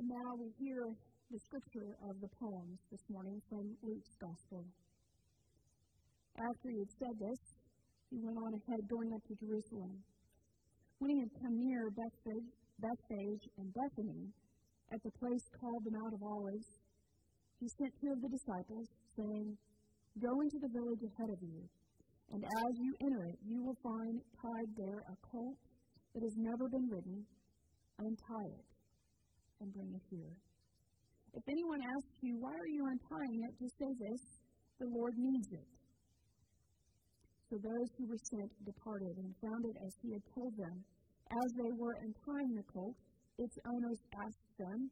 And now we hear the scripture of the poems this morning from Luke's Gospel. After he had said this, he went on ahead going up to Jerusalem. When he had come near Bethphage, Bethphage and Bethany, at the place called the Mount of Olives, he sent two of the disciples, saying, Go into the village ahead of you, and as you enter it, you will find tied there a colt that has never been ridden. Untie it and bring it here. If anyone asks you, Why are you untying it? just say this The Lord needs it. So those who were sent departed and found it as he had told them. As they were untying the colt, its owners asked them,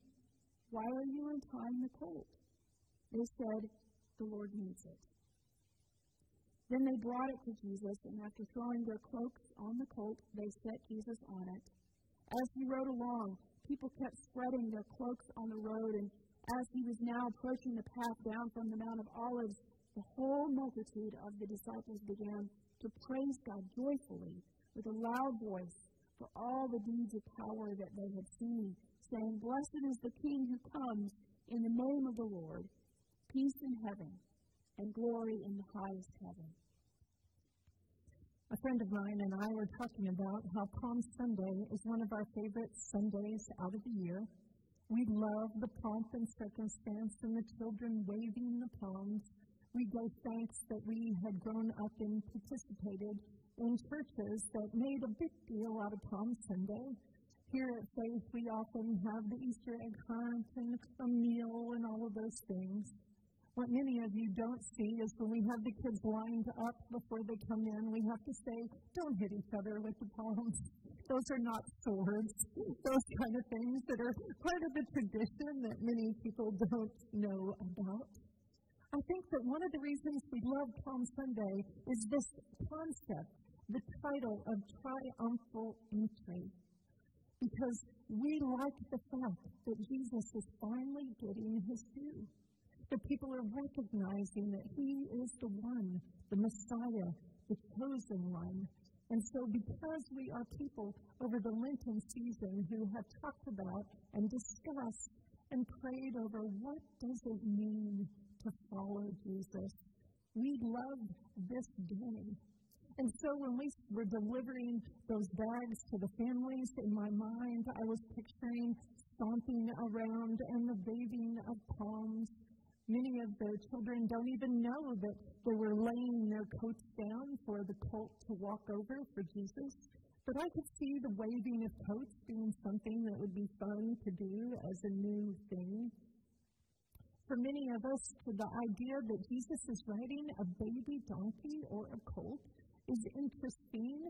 Why are you untying the colt? They said, The Lord needs it. Then they brought it to Jesus, and after throwing their cloaks on the colt, they set Jesus on it. As he rode along, people kept spreading their cloaks on the road, and as he was now approaching the path down from the Mount of Olives, the whole multitude of the disciples began to praise God joyfully with a loud voice for all the deeds of power that they had seen, saying, Blessed is the King who comes in the name of the Lord, peace in heaven and glory in the highest heaven. A friend of mine and I were talking about how Palm Sunday is one of our favorite Sundays out of the year. We love the pomp and circumstance and the children waving the palms. We gave thanks that we had grown up and participated in churches that made a big deal out of Palm Sunday. Here at Faith, we often have the Easter egg hunt and a meal and all of those things. What many of you don't see is when we have the kids lined up before they come in, we have to say, don't hit each other with the palms. Those are not swords. Those kind of things that are part of the tradition that many people don't know about. I think that one of the reasons we love Palm Sunday is this concept, the title of triumphal entry. Because we like the fact that Jesus is finally getting his due that people are recognizing that He is the one, the Messiah, the chosen one. And so, because we are people over the Lenten season who have talked about and discussed and prayed over what does it mean to follow Jesus, we love this day. And so when we were delivering those bags to the families, in my mind, I was picturing stomping around and the waving of palms Many of the children don't even know that they were laying their coats down for the colt to walk over for Jesus. But I could see the waving of coats being something that would be fun to do as a new thing. For many of us, the idea that Jesus is riding a baby donkey or a colt is interesting.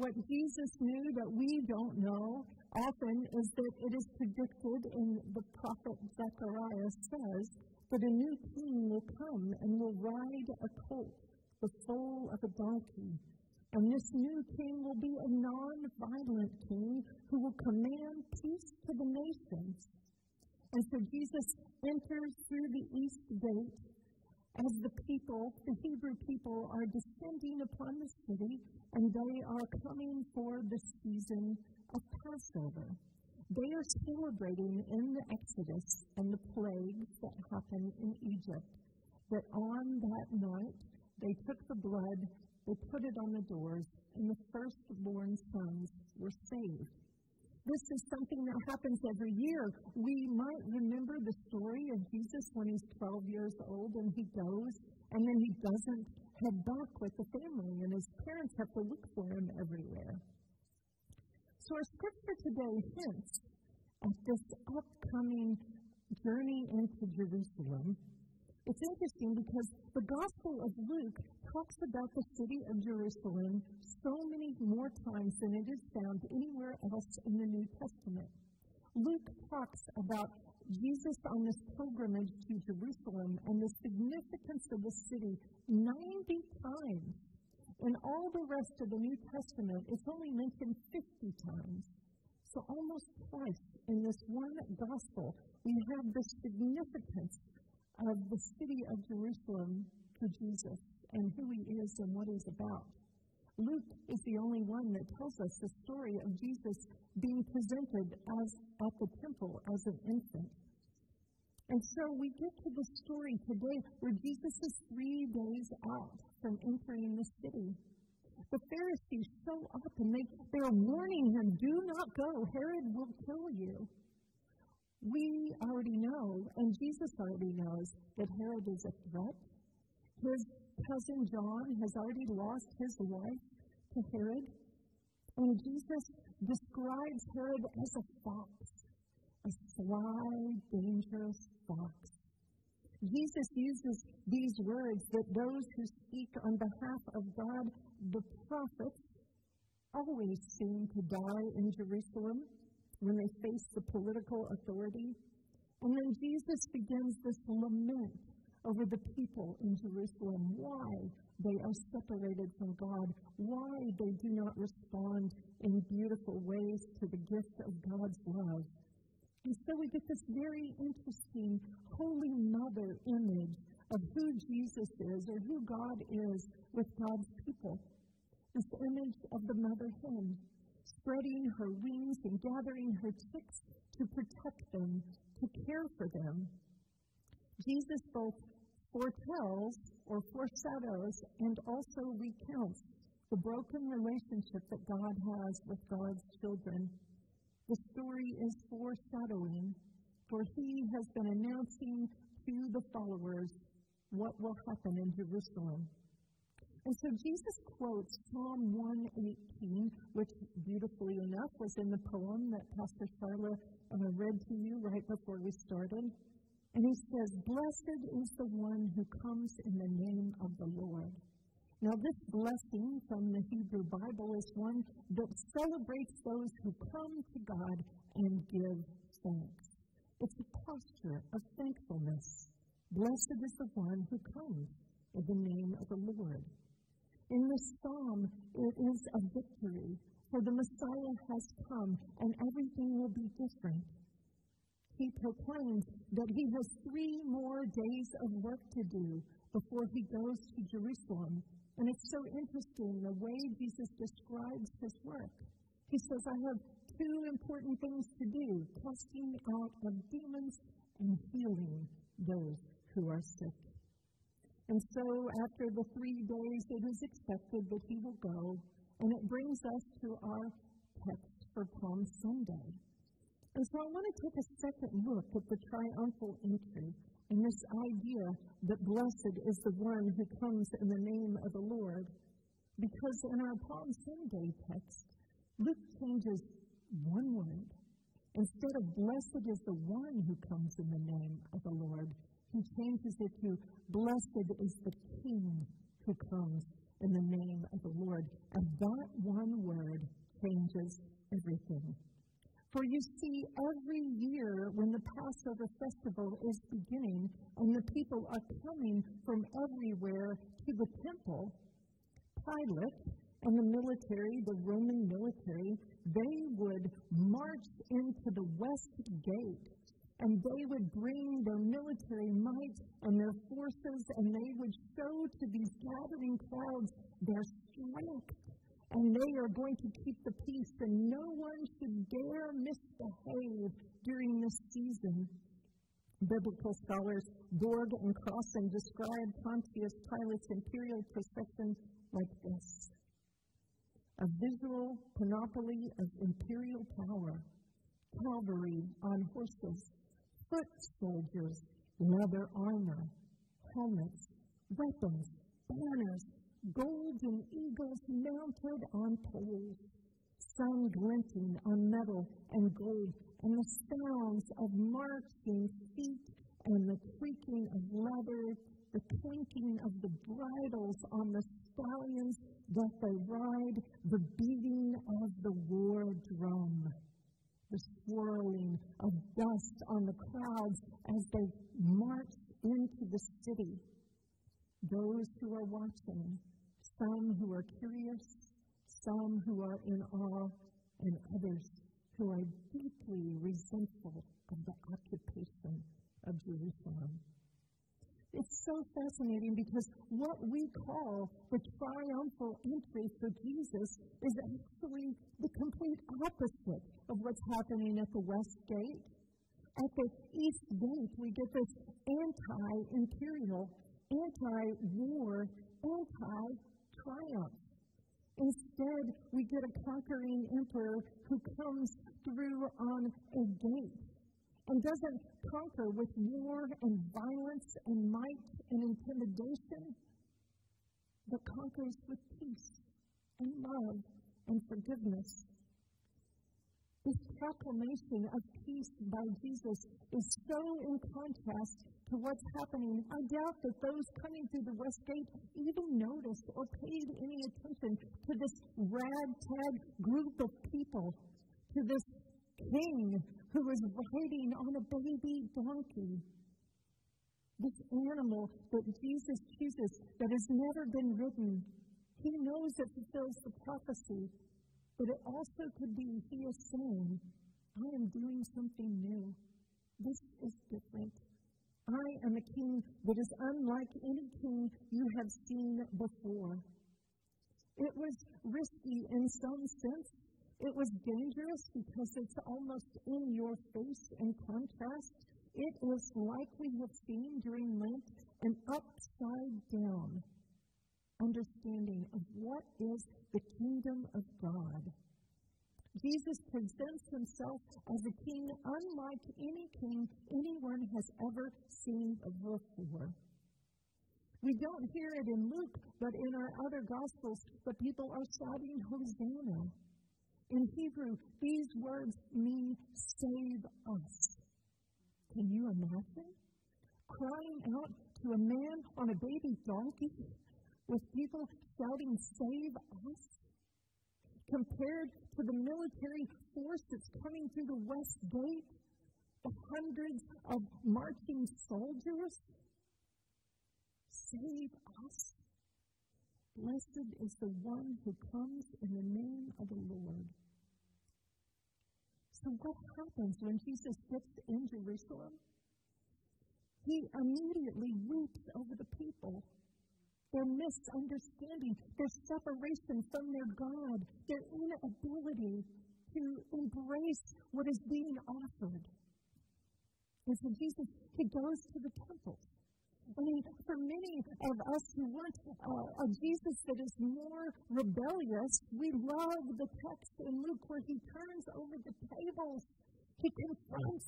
What Jesus knew that we don't know often is that it is predicted in the prophet Zechariah says that a new king will come and will ride a colt, the foal of a donkey. And this new king will be a non-violent king who will command peace to the nations. And so Jesus enters through the east gate as the people, the Hebrew people, are descending upon the city and they are coming for the season of Passover. They are celebrating in the Exodus and the plagues that happened in Egypt. That on that night, they took the blood, they put it on the doors, and the firstborn sons were saved. This is something that happens every year. We might remember the story of Jesus when he's 12 years old and he goes, and then he doesn't head back with the family, and his parents have to look for him everywhere. So our scripture today hints at this upcoming journey into Jerusalem. It's interesting because the Gospel of Luke talks about the city of Jerusalem so many more times than it is found anywhere else in the New Testament. Luke talks about Jesus on this pilgrimage to Jerusalem and the significance of the city 90 times in all the rest of the New Testament, it's only mentioned 50 times. So almost twice in this one gospel, we have the significance of the city of Jerusalem to Jesus and who he is and what he's about. Luke is the only one that tells us the story of Jesus being presented as at the temple as an infant. And so we get to the story today where Jesus is three days out from entering the city. The Pharisees show up and they, they're warning him, do not go. Herod will kill you. We already know, and Jesus already knows, that Herod is a threat. His cousin John has already lost his wife to Herod. And Jesus describes Herod as a fox, a sly, dangerous fox. Jesus uses these words that those who speak on behalf of God, the prophets, always seem to die in Jerusalem when they face the political authority. And then Jesus begins this lament over the people in Jerusalem, why they are separated from God, why they do not respond in beautiful ways to the gift of God's love. And so we get this very interesting Holy Mother image of who Jesus is or who God is with God's people. This image of the mother hen spreading her wings and gathering her chicks to protect them, to care for them. Jesus both foretells or foreshadows and also recounts the broken relationship that God has with God's children. The story is foreshadowing, for he has been announcing to the followers what will happen in Jerusalem. And so Jesus quotes Psalm 118, which beautifully enough was in the poem that Pastor Charla uh, read to you right before we started. And he says, Blessed is the one who comes in the name of the Lord. Now, this blessing from the Hebrew Bible is one that celebrates those who come to God and give thanks. It's a posture of thankfulness. Blessed is the one who comes in the name of the Lord. In this psalm, it is a victory, for the Messiah has come and everything will be different he proclaims that he has three more days of work to do before he goes to Jerusalem. And it's so interesting the way Jesus describes his work. He says, I have two important things to do casting out of demons and healing those who are sick. And so, after the three days, it is expected that he will go. And it brings us to our text for Palm Sunday. And so I want to take a second look at the triumphal entry and this idea that blessed is the one who comes in the name of the Lord. Because in our Palm Sunday text, Luke changes one word. Instead of blessed is the one who comes in the name of the Lord, he changes it to blessed is the King who comes in the name of the Lord. And that one word changes everything. For you see, every year when the Passover festival is beginning and the people are coming from everywhere to the temple, Pilate and the military, the Roman military, they would march into the west gate and they would bring their military might and their forces and they would show to these gathering crowds their strength and they are going to keep the peace, and no one should dare misbehave during this season. Biblical scholars Borg and Crossan describe Pontius Pilate's imperial procession like this a visual panoply of imperial power, cavalry on horses, foot soldiers, leather armor, helmets, weapons, banners, golden eagles mounted on poles, sun glinting on metal and gold, and the sounds of marching feet and the creaking of leather, the clinking of the bridles on the stallions that they ride, the beating of the war drum, the swirling of dust on the crowds as they march into the city those who are watching, some who are curious, some who are in awe, and others who are deeply resentful of the occupation of Jerusalem. It's so fascinating because what we call the triumphal entry for Jesus is actually the complete opposite of what's happening at the West Gate At the East Gate, we get this anti imperial, anti war, anti triumph. Instead, we get a conquering emperor who comes through on a gate and doesn't conquer with war and violence and might and intimidation, but conquers with peace and love and forgiveness. Proclamation of peace by Jesus is so in contrast to what's happening. I doubt that those coming through the West Gate even noticed or paid any attention to this ragtag group of people, to this king who was riding on a baby donkey. This animal that Jesus chooses that has never been ridden. He knows it fulfills the prophecy but it also could be he is saying, I am doing something new. This is different. I am a king that is unlike any king you have seen before. It was risky in some sense. It was dangerous because it's almost in your face in contrast. It is like we have seen during Lent an upside down understanding of what is the kingdom of God. Jesus presents himself as a king unlike any king anyone has ever seen before. We don't hear it in Luke, but in our other Gospels, the people are shouting Hosanna. In Hebrew, these words mean save us. Can you imagine? Crying out to a man on a baby donkey with people shouting, Save us? Compared to the military force that's coming through the West Gate, the hundreds of marching soldiers, save us. Blessed is the one who comes in the name of the Lord. So, what happens when Jesus gets in Jerusalem? He immediately weeps over the people their misunderstanding, their separation from their God, their inability to embrace what is being offered. And so Jesus, he goes to the temple. I mean, for many of us who want uh, a Jesus that is more rebellious, we love the text in Luke where he turns over the tables. He confronts,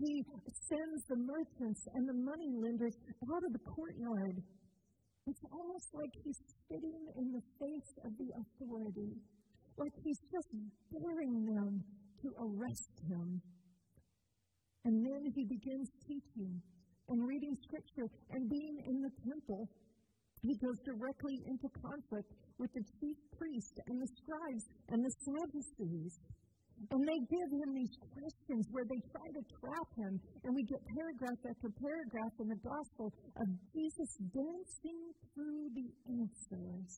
he sends the merchants and the money lenders out of the courtyard. Almost like he's spitting in the face of the authority, like he's just daring them to arrest him. And then he begins teaching and reading scripture and being in the temple. He goes directly into conflict with the chief priests and the scribes and the Sadducees. And they give him these questions where they try to trap him. And we get paragraph after paragraph in the gospel of Jesus dancing through the answers,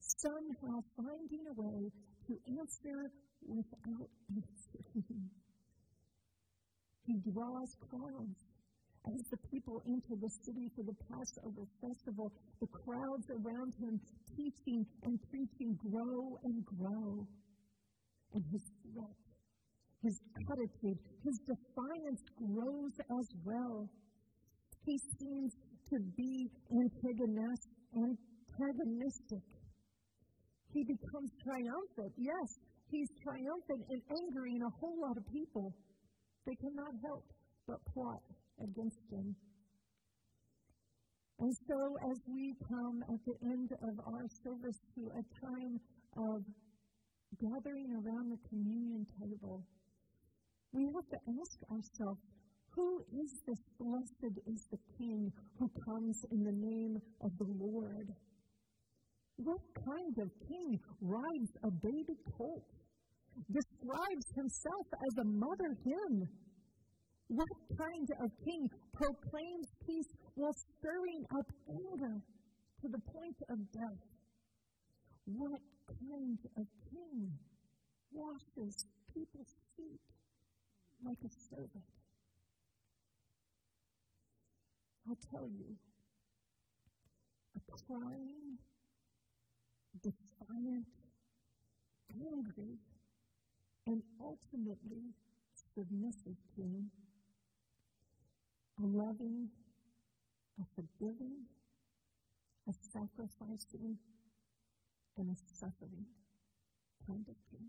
somehow finding a way to answer without answering. He draws crowds. As the people enter the city for the Passover festival, the crowds around him teaching and preaching grow and grow and his threat, his attitude, his defiance grows as well. He seems to be antagonistic. He becomes triumphant. Yes, he's triumphant and angering a whole lot of people. They cannot help but plot against him. And so, as we come at the end of our service to a time of gathering around the communion table, we have to ask ourselves who is this blessed is the King who comes in the name of the Lord? What kind of king rides a baby colt, describes himself as a mother hen? What kind of king proclaims peace while stirring up anger to the point of death? What kind of king washes people's feet like a servant? I'll tell you, a crying, defiant, angry, and ultimately submissive king a loving, a forgiving, a sacrificing, and a suffering kind of king.